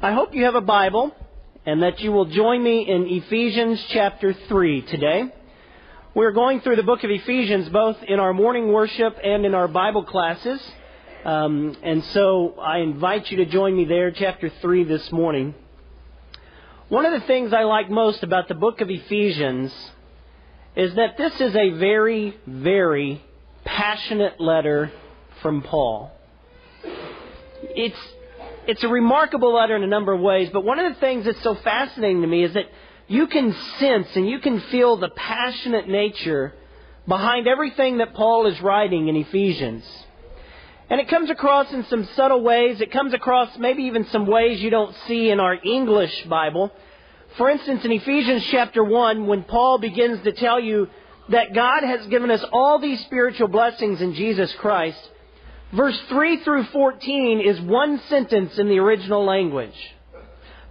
I hope you have a Bible and that you will join me in Ephesians chapter 3 today. We're going through the book of Ephesians both in our morning worship and in our Bible classes. Um, and so I invite you to join me there, chapter 3 this morning. One of the things I like most about the book of Ephesians is that this is a very, very passionate letter from Paul. It's it's a remarkable letter in a number of ways, but one of the things that's so fascinating to me is that you can sense and you can feel the passionate nature behind everything that Paul is writing in Ephesians. And it comes across in some subtle ways. It comes across maybe even some ways you don't see in our English Bible. For instance, in Ephesians chapter 1, when Paul begins to tell you that God has given us all these spiritual blessings in Jesus Christ, Verse 3 through 14 is one sentence in the original language.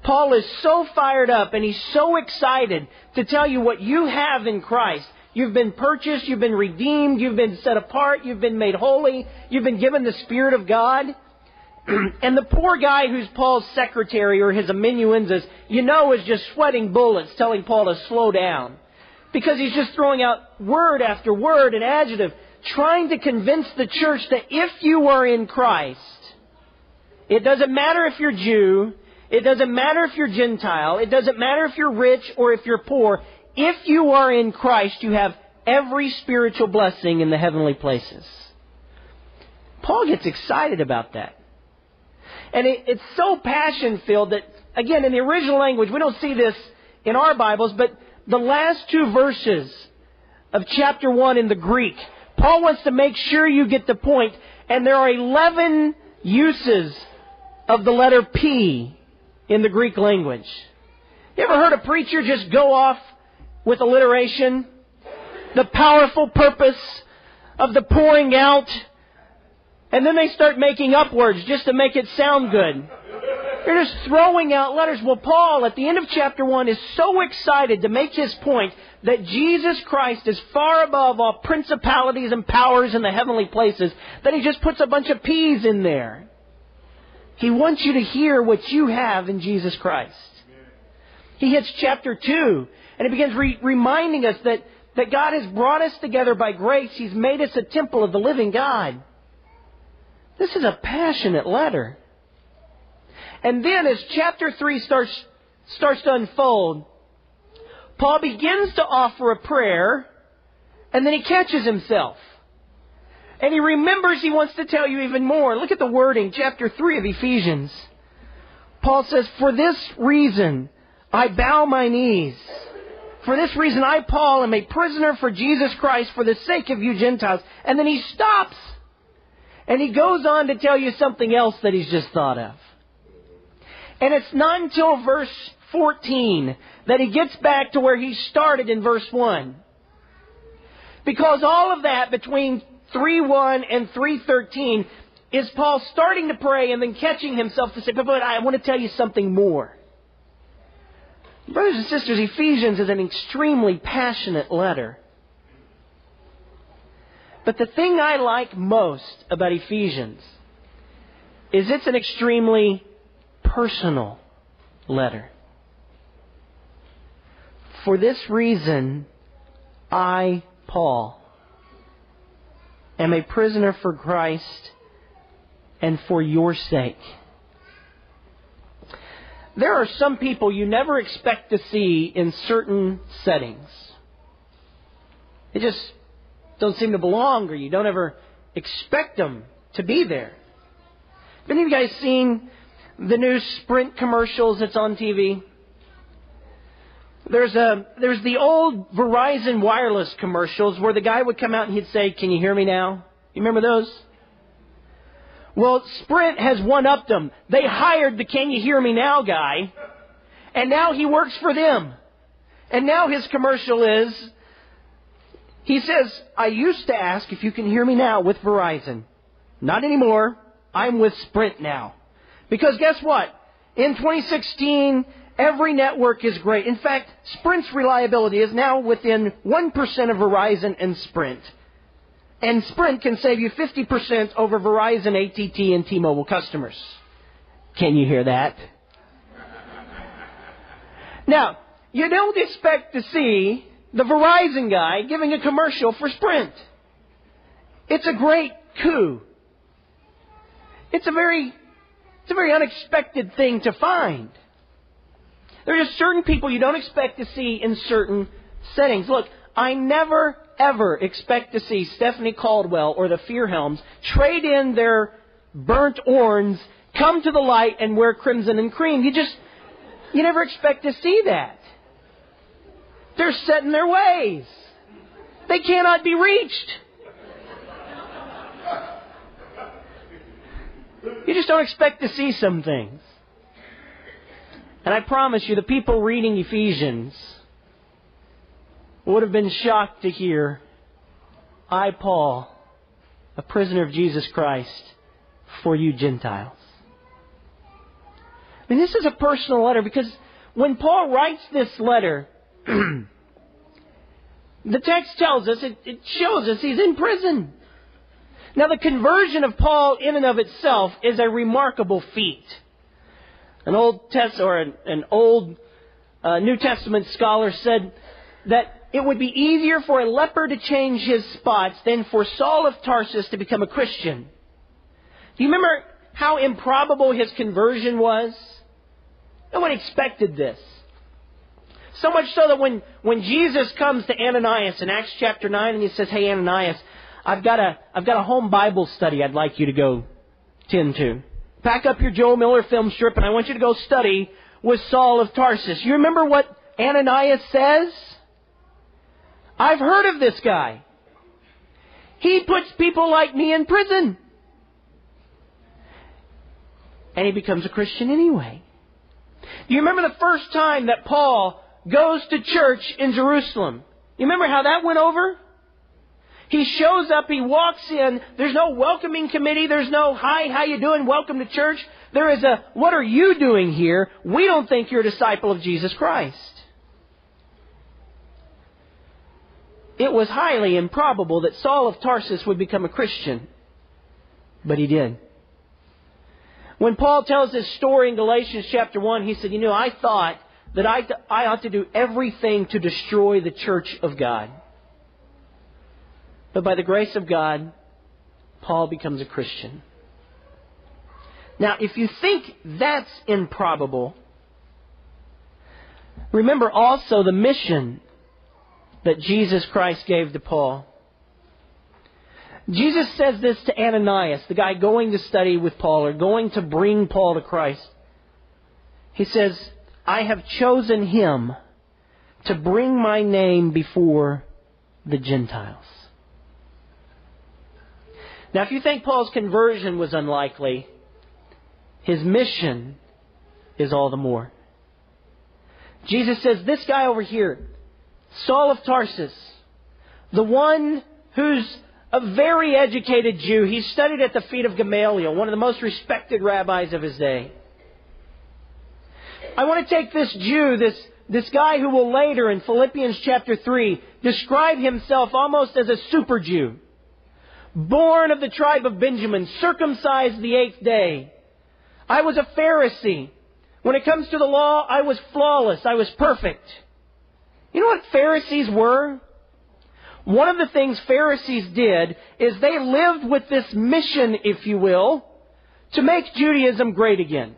Paul is so fired up and he's so excited to tell you what you have in Christ. You've been purchased, you've been redeemed, you've been set apart, you've been made holy, you've been given the Spirit of God. and the poor guy who's Paul's secretary or his amanuensis, you know, is just sweating bullets telling Paul to slow down. Because he's just throwing out word after word and adjective trying to convince the church that if you are in Christ, it doesn't matter if you're Jew, it doesn't matter if you're Gentile, it doesn't matter if you're rich or if you're poor, if you are in Christ, you have every spiritual blessing in the heavenly places. Paul gets excited about that. And it, it's so passion filled that, again, in the original language, we don't see this in our Bibles, but the last two verses of chapter 1 in the Greek Paul wants to make sure you get the point, and there are 11 uses of the letter P in the Greek language. You ever heard a preacher just go off with alliteration? The powerful purpose of the pouring out, and then they start making up words just to make it sound good. They're just throwing out letters. Well, Paul, at the end of chapter 1, is so excited to make his point that Jesus Christ is far above all principalities and powers in the heavenly places that he just puts a bunch of peas in there. He wants you to hear what you have in Jesus Christ. He hits chapter 2, and he begins re- reminding us that, that God has brought us together by grace. He's made us a temple of the living God. This is a passionate letter. And then as chapter 3 starts, starts to unfold, Paul begins to offer a prayer, and then he catches himself. And he remembers he wants to tell you even more. Look at the wording, chapter 3 of Ephesians. Paul says, For this reason I bow my knees. For this reason I, Paul, am a prisoner for Jesus Christ for the sake of you Gentiles. And then he stops. And he goes on to tell you something else that he's just thought of. And it's not until verse 14 that he gets back to where he started in verse 1. Because all of that between 3.1 and 3.13 is Paul starting to pray and then catching himself to say, but, but I want to tell you something more. Brothers and sisters, Ephesians is an extremely passionate letter. But the thing I like most about Ephesians is it's an extremely personal letter. For this reason, I, Paul, am a prisoner for Christ and for your sake. There are some people you never expect to see in certain settings. They just don't seem to belong, or you don't ever expect them to be there. Have any of you guys seen the new Sprint commercials that's on TV? There's a there's the old Verizon wireless commercials where the guy would come out and he'd say, "Can you hear me now?" You remember those? Well, Sprint has one upped them. They hired the "Can you hear me now" guy, and now he works for them. And now his commercial is he says, "I used to ask if you can hear me now with Verizon. Not anymore. I'm with Sprint now." Because guess what? In 2016, every network is great. In fact, Sprint's reliability is now within 1% of Verizon and Sprint. And Sprint can save you 50% over Verizon, ATT, and T-Mobile customers. Can you hear that? Now, you don't expect to see the Verizon guy giving a commercial for Sprint. It's a great coup. It's a very, it's a very unexpected thing to find. There are just certain people you don't expect to see in certain settings. Look, I never ever expect to see Stephanie Caldwell or the Fearhelms trade in their burnt orange, come to the light, and wear crimson and cream. You just, you never expect to see that. They're set in their ways. They cannot be reached. You just don't expect to see some things. And I promise you, the people reading Ephesians would have been shocked to hear, I, Paul, a prisoner of Jesus Christ, for you Gentiles. I mean, this is a personal letter because when Paul writes this letter, the text tells us, it, it shows us he's in prison. Now, the conversion of Paul in and of itself is a remarkable feat. An old test or an, an old uh, New Testament scholar said that it would be easier for a leper to change his spots than for Saul of Tarsus to become a Christian. Do you remember how improbable his conversion was? No one expected this. So much so that when, when Jesus comes to Ananias in Acts chapter 9 and he says, Hey Ananias, I've got a, I've got a home Bible study I'd like you to go tend to. Pack up your Jule Miller film strip and I want you to go study with Saul of Tarsus. You remember what Ananias says? I've heard of this guy. He puts people like me in prison. And he becomes a Christian anyway. Do you remember the first time that Paul goes to church in Jerusalem? You remember how that went over? He shows up, he walks in, there's no welcoming committee, there's no, hi, how you doing, welcome to church. There is a, what are you doing here? We don't think you're a disciple of Jesus Christ. It was highly improbable that Saul of Tarsus would become a Christian, but he did. When Paul tells his story in Galatians chapter 1, he said, You know, I thought that I, I ought to do everything to destroy the church of God. But by the grace of God, Paul becomes a Christian. Now, if you think that's improbable, remember also the mission that Jesus Christ gave to Paul. Jesus says this to Ananias, the guy going to study with Paul or going to bring Paul to Christ. He says, I have chosen him to bring my name before the Gentiles. Now, if you think Paul's conversion was unlikely, his mission is all the more. Jesus says, This guy over here, Saul of Tarsus, the one who's a very educated Jew, he studied at the feet of Gamaliel, one of the most respected rabbis of his day. I want to take this Jew, this, this guy who will later in Philippians chapter 3 describe himself almost as a super Jew born of the tribe of Benjamin, circumcised the eighth day. I was a Pharisee. When it comes to the law, I was flawless. I was perfect. You know what Pharisees were? One of the things Pharisees did is they lived with this mission, if you will, to make Judaism great again.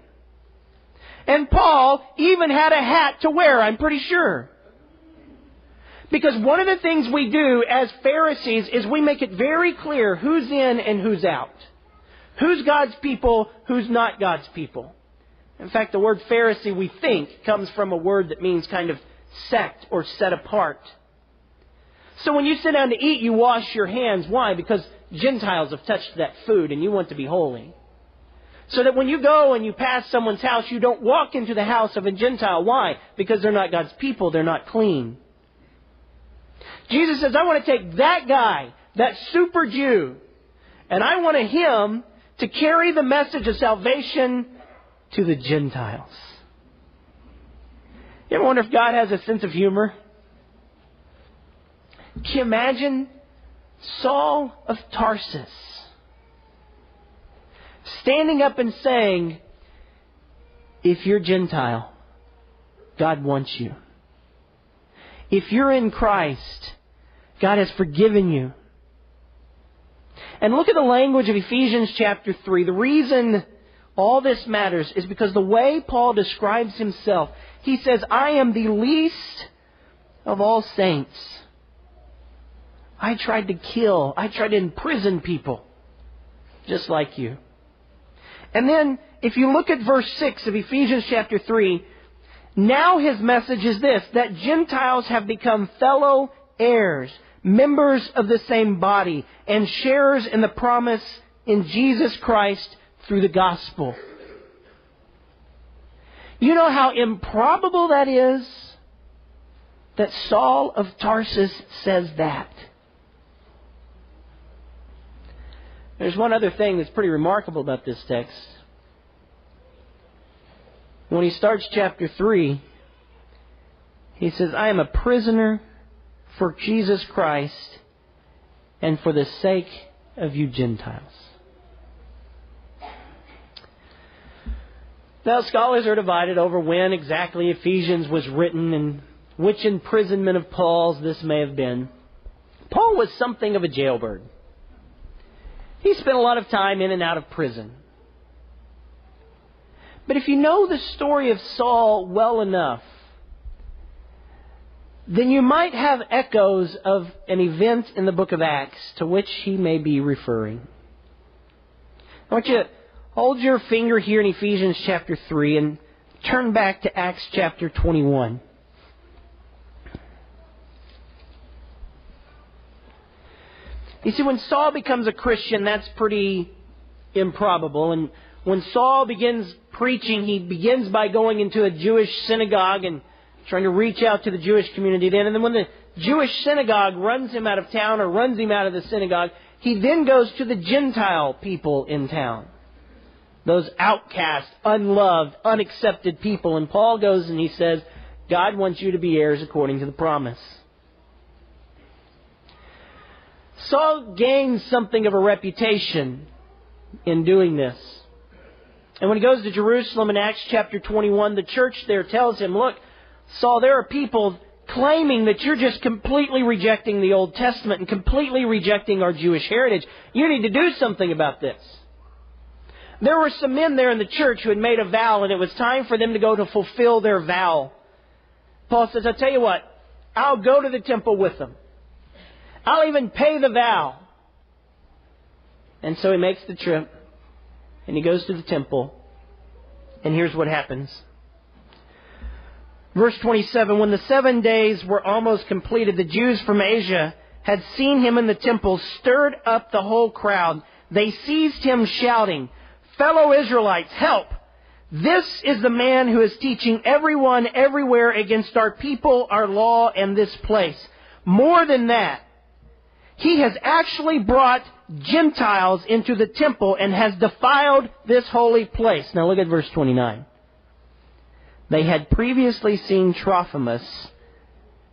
And Paul even had a hat to wear, I'm pretty sure. Because one of the things we do as Pharisees is we make it very clear who's in and who's out. Who's God's people, who's not God's people. In fact, the word Pharisee, we think, comes from a word that means kind of sect or set apart. So when you sit down to eat, you wash your hands. Why? Because Gentiles have touched that food and you want to be holy. So that when you go and you pass someone's house, you don't walk into the house of a Gentile. Why? Because they're not God's people, they're not clean. Jesus says, I want to take that guy, that super Jew, and I want him to carry the message of salvation to the Gentiles. You ever wonder if God has a sense of humor? Can you imagine Saul of Tarsus standing up and saying, If you're Gentile, God wants you. If you're in Christ, God has forgiven you. And look at the language of Ephesians chapter 3. The reason all this matters is because the way Paul describes himself, he says, I am the least of all saints. I tried to kill, I tried to imprison people, just like you. And then, if you look at verse 6 of Ephesians chapter 3, now his message is this that Gentiles have become fellow heirs, members of the same body, and sharers in the promise in Jesus Christ through the gospel. You know how improbable that is? That Saul of Tarsus says that. There's one other thing that's pretty remarkable about this text. When he starts chapter 3, he says, I am a prisoner for Jesus Christ and for the sake of you Gentiles. Now, scholars are divided over when exactly Ephesians was written and which imprisonment of Paul's this may have been. Paul was something of a jailbird. He spent a lot of time in and out of prison. But if you know the story of Saul well enough, then you might have echoes of an event in the book of Acts to which he may be referring. I want you to hold your finger here in Ephesians chapter 3 and turn back to Acts chapter 21. You see, when Saul becomes a Christian, that's pretty improbable. And when Saul begins preaching, he begins by going into a Jewish synagogue and trying to reach out to the Jewish community then. And then when the Jewish synagogue runs him out of town or runs him out of the synagogue, he then goes to the Gentile people in town. Those outcast, unloved, unaccepted people. And Paul goes and he says, God wants you to be heirs according to the promise. Saul gains something of a reputation in doing this. And when he goes to Jerusalem in Acts chapter 21, the church there tells him, Look, Saul, there are people claiming that you're just completely rejecting the Old Testament and completely rejecting our Jewish heritage. You need to do something about this. There were some men there in the church who had made a vow, and it was time for them to go to fulfill their vow. Paul says, I'll tell you what, I'll go to the temple with them. I'll even pay the vow. And so he makes the trip and he goes to the temple. And here's what happens. Verse 27 When the seven days were almost completed, the Jews from Asia had seen him in the temple, stirred up the whole crowd. They seized him, shouting, Fellow Israelites, help! This is the man who is teaching everyone everywhere against our people, our law, and this place. More than that, he has actually brought Gentiles into the temple and has defiled this holy place. Now look at verse 29. They had previously seen Trophimus,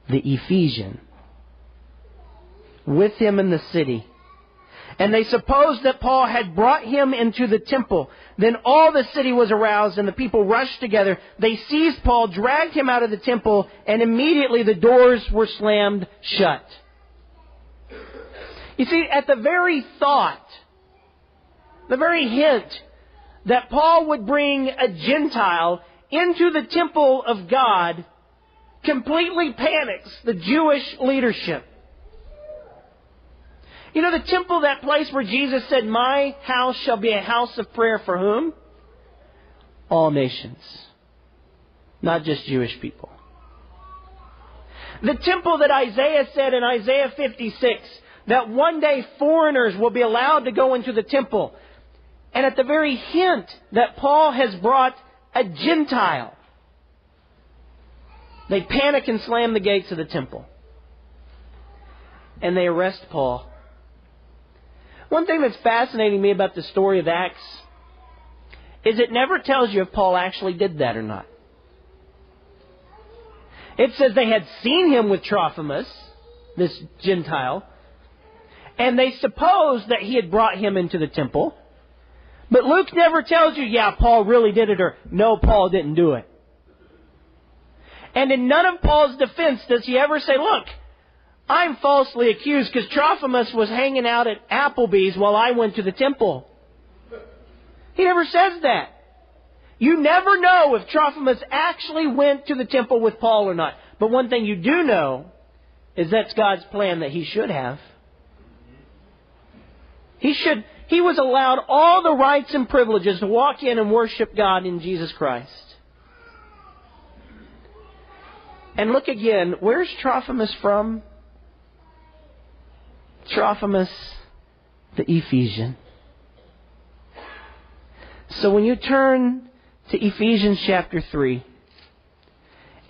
the Ephesian, with him in the city. And they supposed that Paul had brought him into the temple. Then all the city was aroused and the people rushed together. They seized Paul, dragged him out of the temple, and immediately the doors were slammed shut. You see, at the very thought, the very hint that Paul would bring a Gentile into the temple of God completely panics the Jewish leadership. You know, the temple, that place where Jesus said, My house shall be a house of prayer for whom? All nations, not just Jewish people. The temple that Isaiah said in Isaiah 56 that one day foreigners will be allowed to go into the temple. And at the very hint that Paul has brought a Gentile, they panic and slam the gates of the temple. And they arrest Paul. One thing that's fascinating me about the story of Acts is it never tells you if Paul actually did that or not. It says they had seen him with Trophimus, this Gentile, and they supposed that he had brought him into the temple. But Luke never tells you, yeah, Paul really did it, or no, Paul didn't do it. And in none of Paul's defense does he ever say, look, I'm falsely accused because Trophimus was hanging out at Applebee's while I went to the temple. He never says that. You never know if Trophimus actually went to the temple with Paul or not. But one thing you do know is that's God's plan that he should have. He should, he was allowed all the rights and privileges to walk in and worship God in Jesus Christ. And look again, where's Trophimus from? Trophimus the Ephesian. So when you turn to Ephesians chapter 3,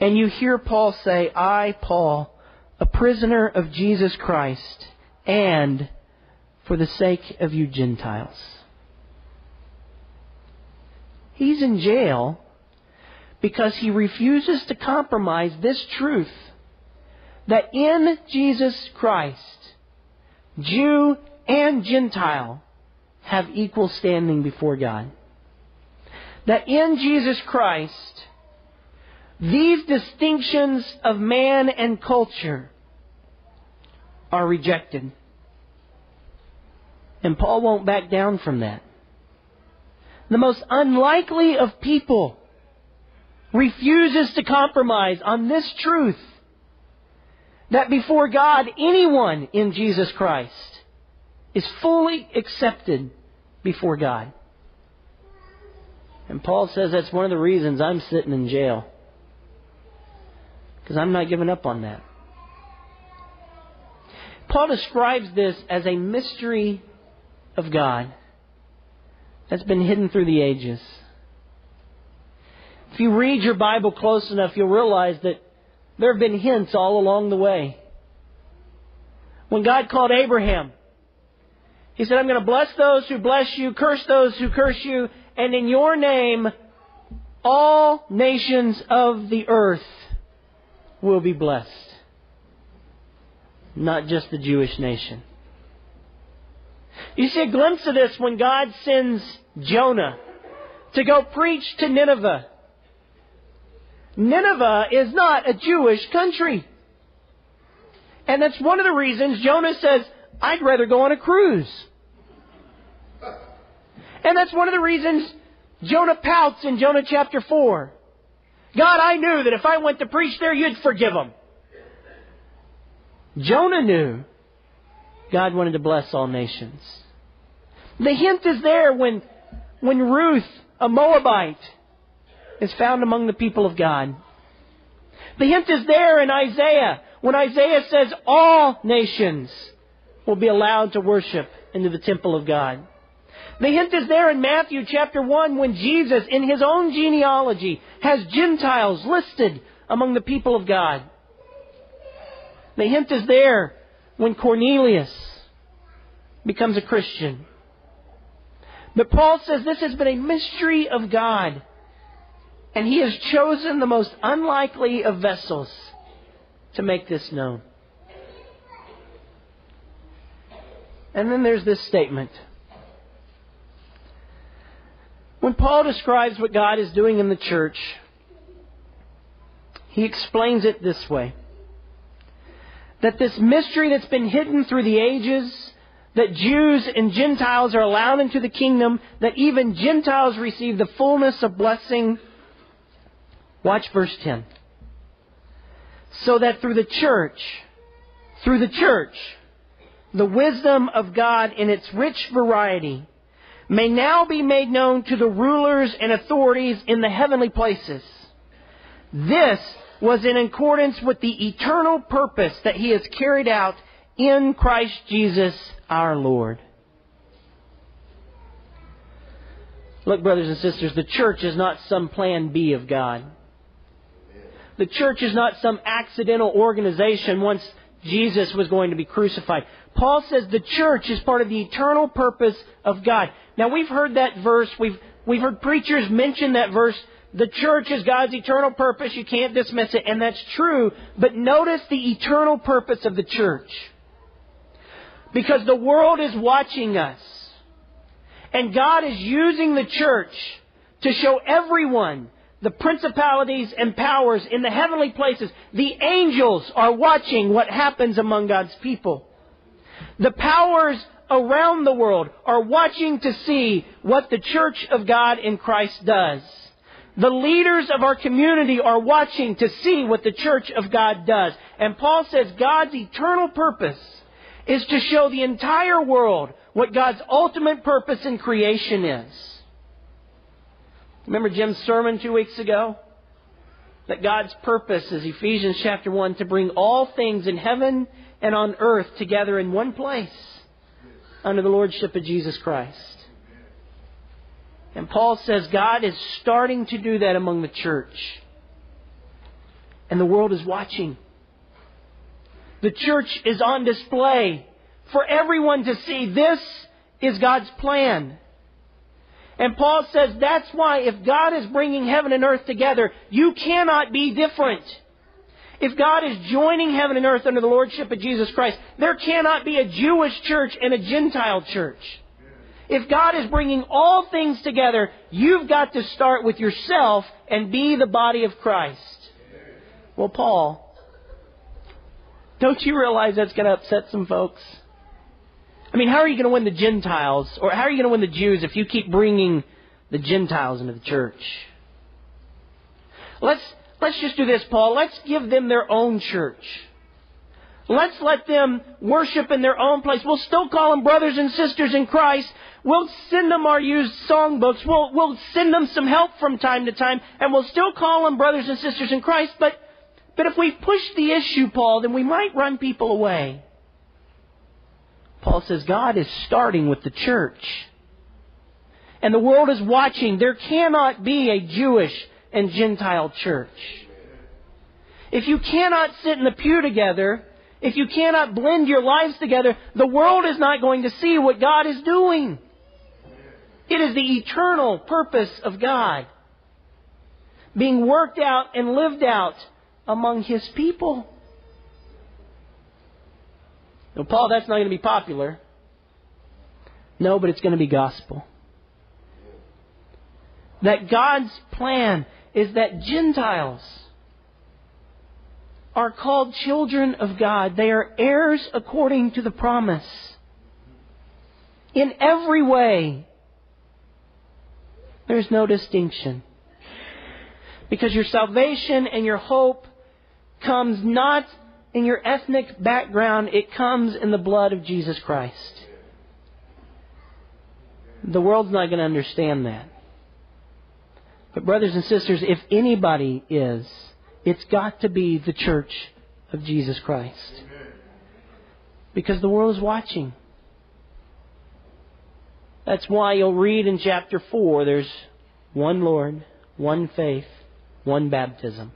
and you hear Paul say, I, Paul, a prisoner of Jesus Christ, and for the sake of you Gentiles. He's in jail because he refuses to compromise this truth that in Jesus Christ, Jew and Gentile have equal standing before God. That in Jesus Christ, these distinctions of man and culture are rejected. And Paul won't back down from that. The most unlikely of people refuses to compromise on this truth that before God, anyone in Jesus Christ is fully accepted before God. And Paul says that's one of the reasons I'm sitting in jail. Because I'm not giving up on that. Paul describes this as a mystery of God that's been hidden through the ages. If you read your Bible close enough, you'll realize that there have been hints all along the way. When God called Abraham, He said, I'm going to bless those who bless you, curse those who curse you, and in your name, all nations of the earth will be blessed. Not just the Jewish nation. You see a glimpse of this when God sends Jonah to go preach to Nineveh. Nineveh is not a Jewish country. And that's one of the reasons Jonah says, I'd rather go on a cruise. And that's one of the reasons Jonah pouts in Jonah chapter 4. God, I knew that if I went to preach there, you'd forgive them. Jonah knew God wanted to bless all nations. The hint is there when, when Ruth, a Moabite, is found among the people of God. The hint is there in Isaiah when Isaiah says all nations will be allowed to worship into the temple of God. The hint is there in Matthew chapter 1 when Jesus, in his own genealogy, has Gentiles listed among the people of God. The hint is there when Cornelius becomes a Christian. But Paul says this has been a mystery of God. And he has chosen the most unlikely of vessels to make this known. And then there's this statement. When Paul describes what God is doing in the church, he explains it this way that this mystery that's been hidden through the ages, that Jews and Gentiles are allowed into the kingdom, that even Gentiles receive the fullness of blessing. Watch verse 10. So that through the church, through the church, the wisdom of God in its rich variety may now be made known to the rulers and authorities in the heavenly places. This was in accordance with the eternal purpose that He has carried out in Christ Jesus our Lord. Look, brothers and sisters, the church is not some plan B of God. The church is not some accidental organization once Jesus was going to be crucified. Paul says the church is part of the eternal purpose of God. Now we've heard that verse, we've, we've heard preachers mention that verse. The church is God's eternal purpose, you can't dismiss it, and that's true, but notice the eternal purpose of the church. Because the world is watching us. And God is using the church to show everyone the principalities and powers in the heavenly places, the angels are watching what happens among God's people. The powers around the world are watching to see what the church of God in Christ does. The leaders of our community are watching to see what the church of God does. And Paul says God's eternal purpose is to show the entire world what God's ultimate purpose in creation is. Remember Jim's sermon two weeks ago? That God's purpose is Ephesians chapter 1 to bring all things in heaven and on earth together in one place under the lordship of Jesus Christ. And Paul says God is starting to do that among the church. And the world is watching. The church is on display for everyone to see. This is God's plan. And Paul says that's why if God is bringing heaven and earth together, you cannot be different. If God is joining heaven and earth under the lordship of Jesus Christ, there cannot be a Jewish church and a Gentile church. If God is bringing all things together, you've got to start with yourself and be the body of Christ. Well, Paul, don't you realize that's going to upset some folks? I mean, how are you going to win the Gentiles, or how are you going to win the Jews if you keep bringing the Gentiles into the church? Let's, let's just do this, Paul. Let's give them their own church. Let's let them worship in their own place. We'll still call them brothers and sisters in Christ, We'll send them our used songbooks. We'll, we'll send them some help from time to time, and we'll still call them brothers and sisters in Christ. But, but if we push the issue, Paul, then we might run people away. Paul says God is starting with the church. And the world is watching. There cannot be a Jewish and Gentile church. If you cannot sit in the pew together, if you cannot blend your lives together, the world is not going to see what God is doing. It is the eternal purpose of God being worked out and lived out among His people. Now, Paul, that's not going to be popular. No, but it's going to be gospel. That God's plan is that Gentiles are called children of God. They are heirs according to the promise. In every way, there's no distinction. Because your salvation and your hope comes not in your ethnic background, it comes in the blood of Jesus Christ. The world's not going to understand that. But, brothers and sisters, if anybody is, it's got to be the church of Jesus Christ. Because the world is watching. That's why you'll read in chapter 4 there's one Lord, one faith, one baptism.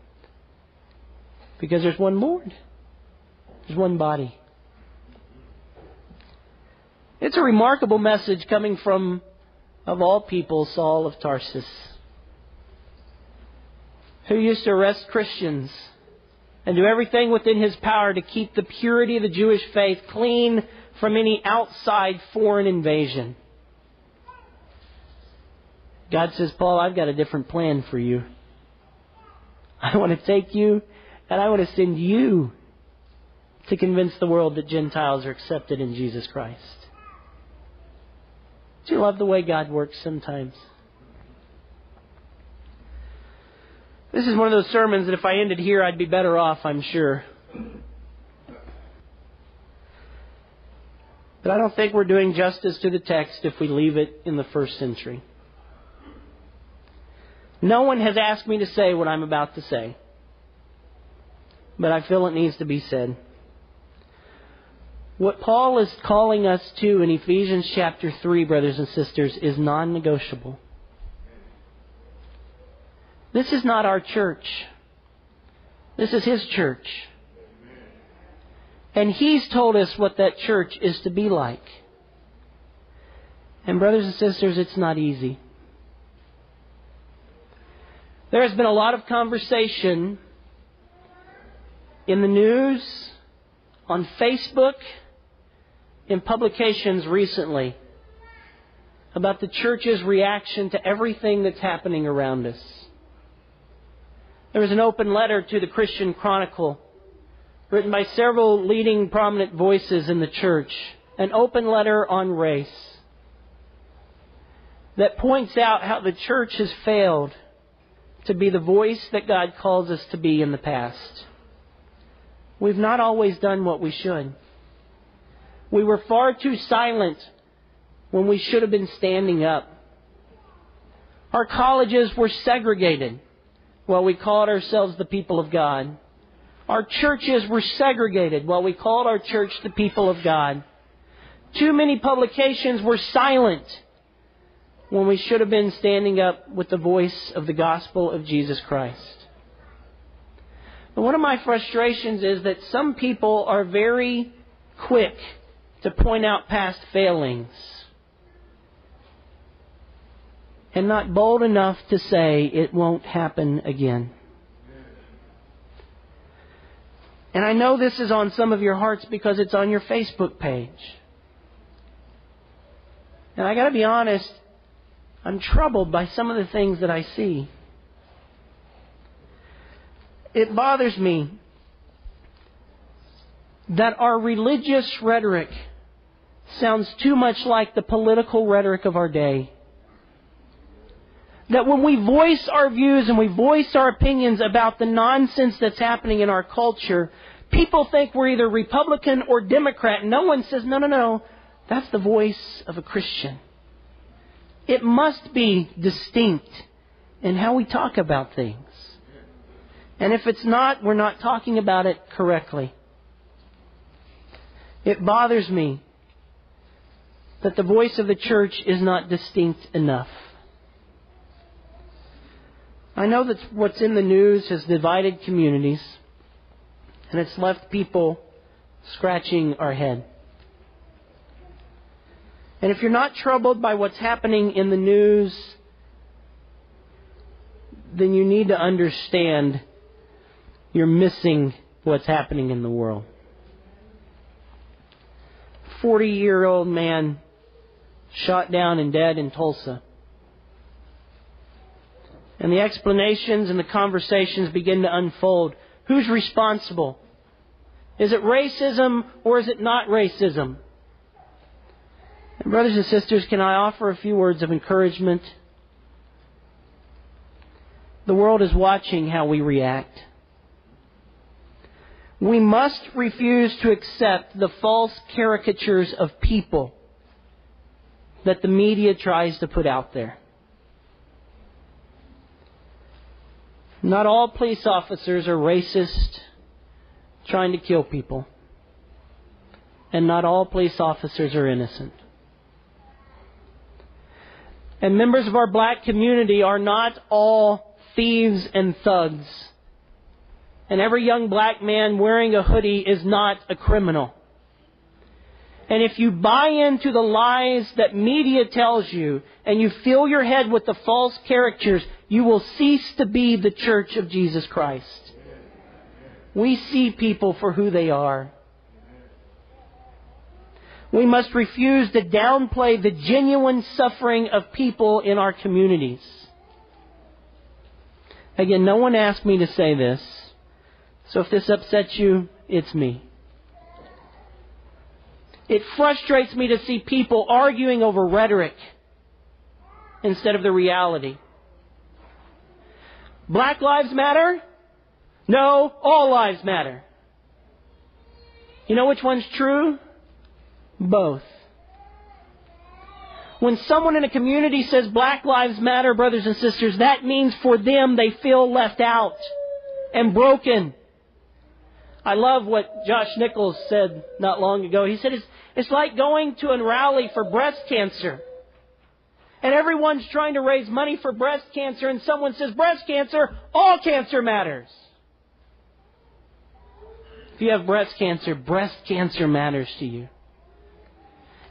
Because there's one Lord, there's one body. It's a remarkable message coming from, of all people, Saul of Tarsus, who used to arrest Christians and do everything within his power to keep the purity of the Jewish faith clean from any outside foreign invasion. God says, Paul, I've got a different plan for you. I want to take you and I want to send you to convince the world that Gentiles are accepted in Jesus Christ. Do you love the way God works sometimes? This is one of those sermons that if I ended here, I'd be better off, I'm sure. But I don't think we're doing justice to the text if we leave it in the first century. No one has asked me to say what I'm about to say, but I feel it needs to be said. What Paul is calling us to in Ephesians chapter 3, brothers and sisters, is non negotiable. This is not our church. This is his church. And he's told us what that church is to be like. And, brothers and sisters, it's not easy. There has been a lot of conversation in the news, on Facebook, in publications recently about the church's reaction to everything that's happening around us. There was an open letter to the Christian Chronicle written by several leading prominent voices in the church, an open letter on race that points out how the church has failed to be the voice that God calls us to be in the past. We've not always done what we should. We were far too silent when we should have been standing up. Our colleges were segregated while we called ourselves the people of God. Our churches were segregated while we called our church the people of God. Too many publications were silent when we should have been standing up with the voice of the gospel of Jesus Christ. But one of my frustrations is that some people are very quick to point out past failings and not bold enough to say it won't happen again. And I know this is on some of your hearts because it's on your Facebook page. And I gotta be honest, I'm troubled by some of the things that I see. It bothers me that our religious rhetoric sounds too much like the political rhetoric of our day that when we voice our views and we voice our opinions about the nonsense that's happening in our culture, people think we're either Republican or Democrat. No one says, no, no, no, that's the voice of a Christian. It must be distinct in how we talk about things. And if it's not, we're not talking about it correctly. It bothers me that the voice of the church is not distinct enough. I know that what's in the news has divided communities, and it's left people scratching our head. And if you're not troubled by what's happening in the news, then you need to understand you're missing what's happening in the world. 40 year old man shot down and dead in Tulsa. And the explanations and the conversations begin to unfold. Who's responsible? Is it racism or is it not racism? And brothers and sisters, can I offer a few words of encouragement? The world is watching how we react. We must refuse to accept the false caricatures of people that the media tries to put out there. Not all police officers are racist, trying to kill people. And not all police officers are innocent. And members of our black community are not all thieves and thugs. And every young black man wearing a hoodie is not a criminal. And if you buy into the lies that media tells you and you fill your head with the false caricatures, you will cease to be the church of Jesus Christ. We see people for who they are. We must refuse to downplay the genuine suffering of people in our communities. Again, no one asked me to say this, so if this upsets you, it's me. It frustrates me to see people arguing over rhetoric instead of the reality. Black lives matter? No, all lives matter. You know which one's true? Both. When someone in a community says Black Lives Matter, brothers and sisters, that means for them they feel left out and broken. I love what Josh Nichols said not long ago. He said it's, it's like going to a rally for breast cancer and everyone's trying to raise money for breast cancer, and someone says, breast cancer, all cancer matters. If you have breast cancer, breast cancer matters to you.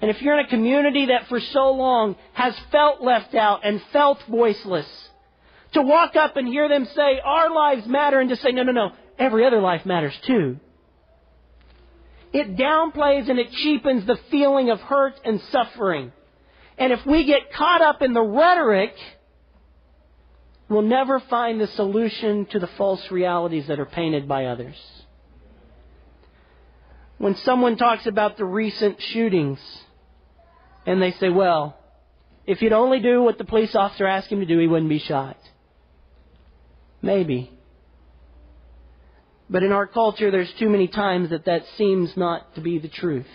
And if you're in a community that for so long has felt left out and felt voiceless, to walk up and hear them say, our lives matter, and to say, no, no, no, every other life matters too. It downplays and it cheapens the feeling of hurt and suffering and if we get caught up in the rhetoric, we'll never find the solution to the false realities that are painted by others. When someone talks about the recent shootings, and they say, well, if he'd only do what the police officer asked him to do, he wouldn't be shot. Maybe. But in our culture, there's too many times that that seems not to be the truth.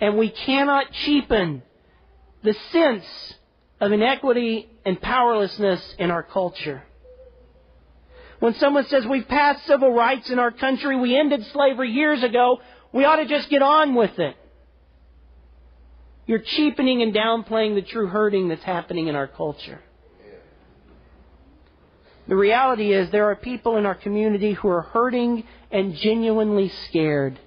And we cannot cheapen the sense of inequity and powerlessness in our culture. When someone says we've passed civil rights in our country, we ended slavery years ago, we ought to just get on with it. You're cheapening and downplaying the true hurting that's happening in our culture. The reality is there are people in our community who are hurting and genuinely scared.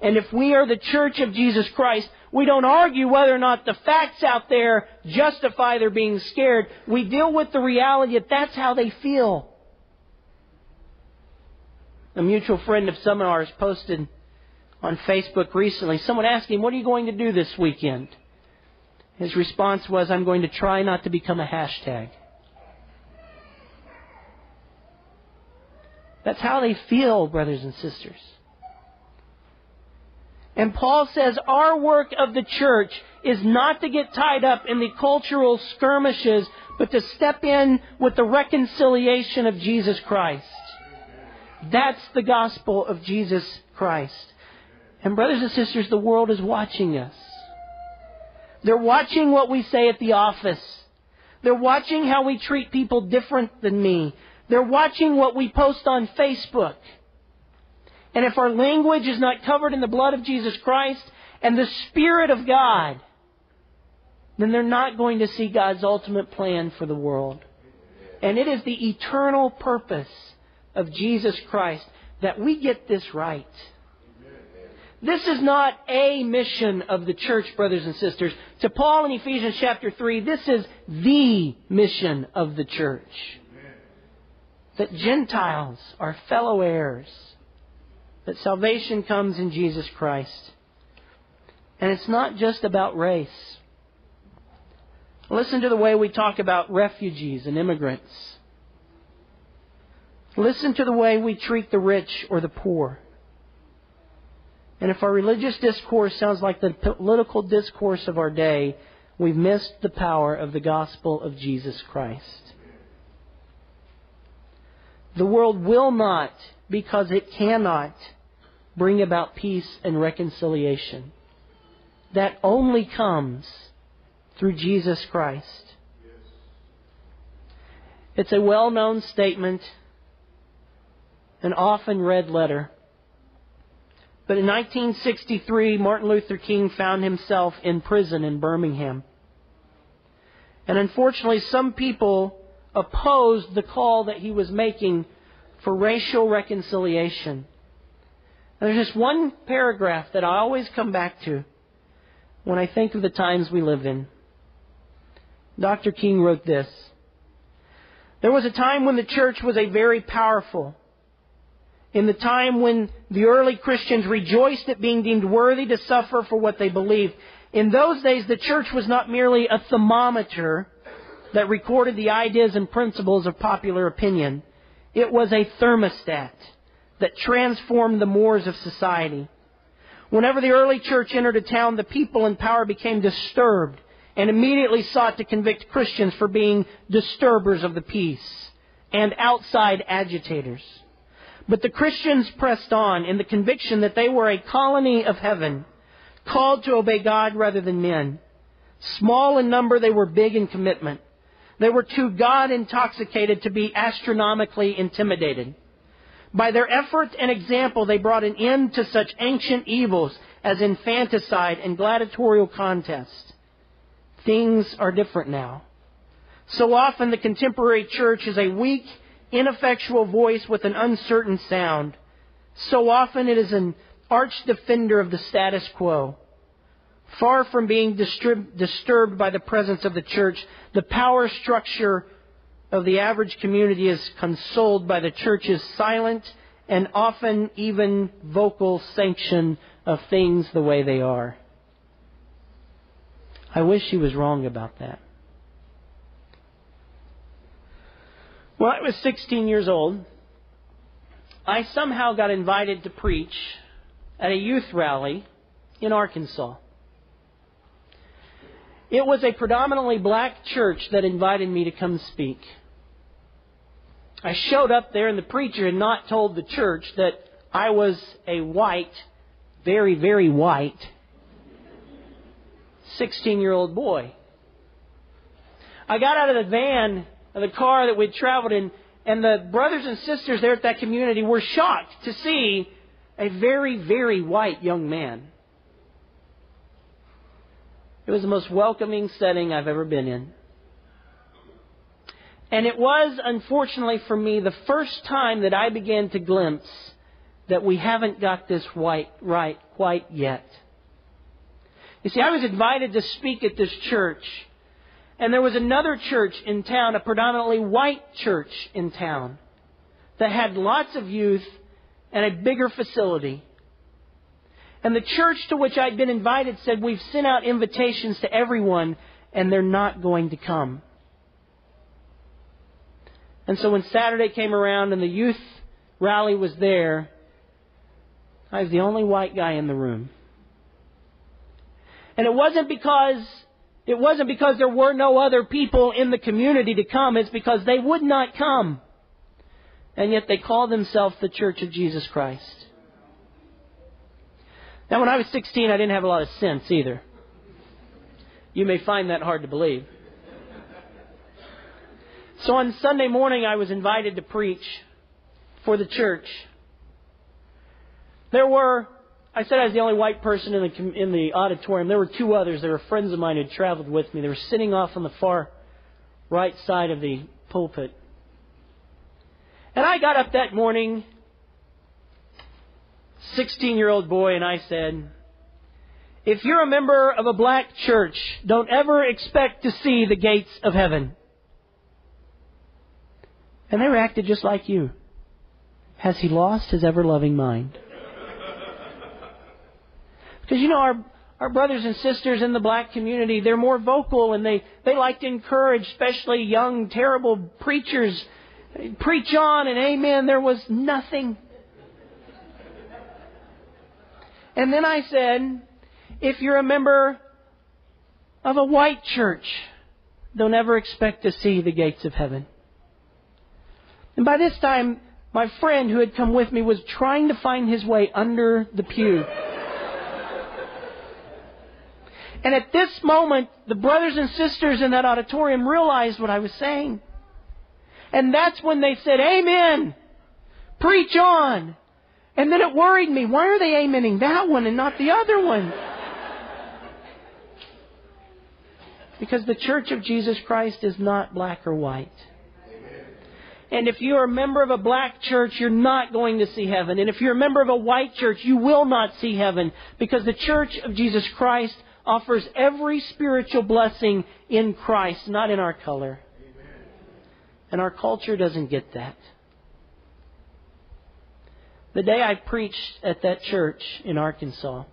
And if we are the church of Jesus Christ, we don't argue whether or not the facts out there justify their being scared. We deal with the reality that that's how they feel. A mutual friend of some of ours posted on Facebook recently. Someone asked him, What are you going to do this weekend? His response was, I'm going to try not to become a hashtag. That's how they feel, brothers and sisters. And Paul says our work of the church is not to get tied up in the cultural skirmishes, but to step in with the reconciliation of Jesus Christ. That's the gospel of Jesus Christ. And brothers and sisters, the world is watching us. They're watching what we say at the office. They're watching how we treat people different than me. They're watching what we post on Facebook. And if our language is not covered in the blood of Jesus Christ and the Spirit of God, then they're not going to see God's ultimate plan for the world. And it is the eternal purpose of Jesus Christ that we get this right. This is not a mission of the church, brothers and sisters. To Paul in Ephesians chapter 3, this is the mission of the church. That Gentiles are fellow heirs. That salvation comes in Jesus Christ. And it's not just about race. Listen to the way we talk about refugees and immigrants. Listen to the way we treat the rich or the poor. And if our religious discourse sounds like the political discourse of our day, we've missed the power of the gospel of Jesus Christ. The world will not, because it cannot, bring about peace and reconciliation. That only comes through Jesus Christ. It's a well known statement, an often read letter. But in 1963, Martin Luther King found himself in prison in Birmingham. And unfortunately, some people opposed the call that he was making for racial reconciliation. And there's just one paragraph that I always come back to when I think of the times we live in. Dr. King wrote this. There was a time when the church was a very powerful in the time when the early Christians rejoiced at being deemed worthy to suffer for what they believed. In those days, the church was not merely a thermometer that recorded the ideas and principles of popular opinion. It was a thermostat that transformed the mores of society. Whenever the early church entered a town, the people in power became disturbed and immediately sought to convict Christians for being disturbers of the peace and outside agitators. But the Christians pressed on in the conviction that they were a colony of heaven, called to obey God rather than men. Small in number, they were big in commitment. They were too God intoxicated to be astronomically intimidated. By their effort and example, they brought an end to such ancient evils as infanticide and gladiatorial contest. Things are different now. So often the contemporary church is a weak ineffectual voice with an uncertain sound. So often it is an arch defender of the status quo. Far from being disturbed by the presence of the church, the power structure of the average community is consoled by the church's silent and often even vocal sanction of things the way they are. I wish he was wrong about that. When I was 16 years old, I somehow got invited to preach at a youth rally in Arkansas. It was a predominantly black church that invited me to come speak. I showed up there, and the preacher had not told the church that I was a white, very, very white, 16 year old boy. I got out of the van, of the car that we'd traveled in, and the brothers and sisters there at that community were shocked to see a very, very white young man. It was the most welcoming setting I've ever been in. And it was, unfortunately for me, the first time that I began to glimpse that we haven't got this white right quite yet. You see, I was invited to speak at this church, and there was another church in town, a predominantly white church in town, that had lots of youth and a bigger facility. And the church to which I'd been invited said, We've sent out invitations to everyone, and they're not going to come. And so when Saturday came around and the youth rally was there, I was the only white guy in the room. And it wasn't because it wasn't because there were no other people in the community to come, it's because they would not come. And yet they call themselves the Church of Jesus Christ. Now, when I was 16, I didn't have a lot of sense either. You may find that hard to believe. So on Sunday morning, I was invited to preach for the church. There were I said I was the only white person in the in the auditorium. There were two others. They were friends of mine who had traveled with me. They were sitting off on the far right side of the pulpit. And I got up that morning, 16 year old boy, and I said, If you're a member of a black church, don't ever expect to see the gates of heaven. And they reacted just like you. Has he lost his ever loving mind? Because you know our our brothers and sisters in the black community, they're more vocal and they, they like to encourage, especially young, terrible preachers. Preach on and amen. There was nothing. And then I said, if you're a member of a white church, don't ever expect to see the gates of heaven. And by this time, my friend who had come with me was trying to find his way under the pew. And at this moment, the brothers and sisters in that auditorium realized what I was saying. And that's when they said, Amen! Preach on! And then it worried me. Why are they amening that one and not the other one? Because the Church of Jesus Christ is not black or white. And if you are a member of a black church, you're not going to see heaven. And if you're a member of a white church, you will not see heaven. Because the Church of Jesus Christ offers every spiritual blessing in Christ, not in our color. And our culture doesn't get that. The day I preached at that church in Arkansas,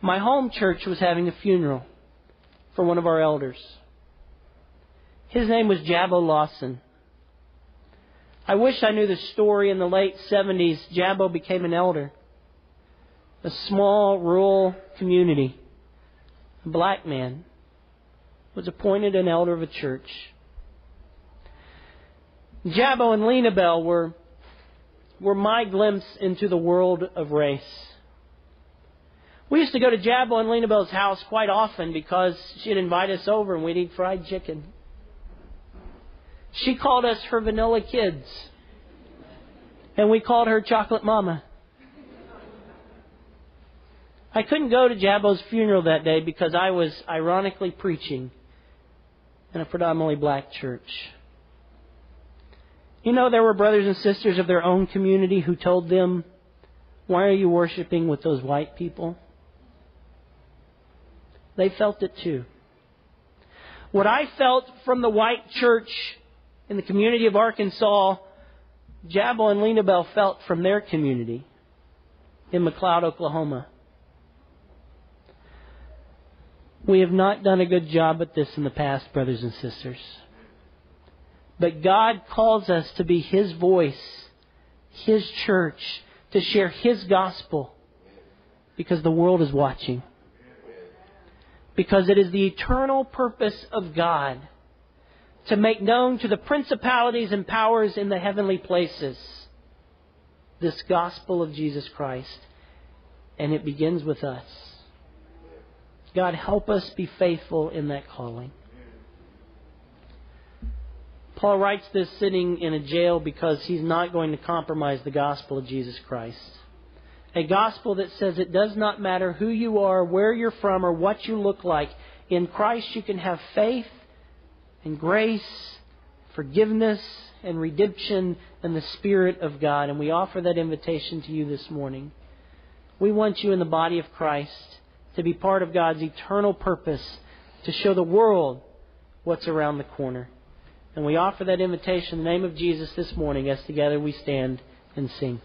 my home church was having a funeral for one of our elders. His name was Jabbo Lawson. I wish I knew the story in the late 70s. Jabbo became an elder. A small rural community a black man, was appointed an elder of a church. Jabbo and Lena Bell were, were my glimpse into the world of race. We used to go to Jabbo and Lena Bell's house quite often because she'd invite us over and we'd eat fried chicken. She called us her vanilla kids. And we called her chocolate mama. I couldn't go to Jabbo's funeral that day because I was ironically preaching in a predominantly black church. You know, there were brothers and sisters of their own community who told them, Why are you worshiping with those white people? They felt it too. What I felt from the white church in the community of Arkansas, Jabbo and Lena Bell felt from their community in McLoud, Oklahoma. We have not done a good job at this in the past, brothers and sisters. But God calls us to be His voice, His church, to share His gospel because the world is watching. Because it is the eternal purpose of God to make known to the principalities and powers in the heavenly places this gospel of Jesus Christ. And it begins with us. God, help us be faithful in that calling. Paul writes this sitting in a jail because he's not going to compromise the gospel of Jesus Christ. A gospel that says it does not matter who you are, where you're from, or what you look like. In Christ you can have faith and grace, forgiveness and redemption and the Spirit of God. And we offer that invitation to you this morning. We want you in the body of Christ to be part of God's eternal purpose to show the world what's around the corner. And we offer that invitation in the name of Jesus this morning as together we stand and sing.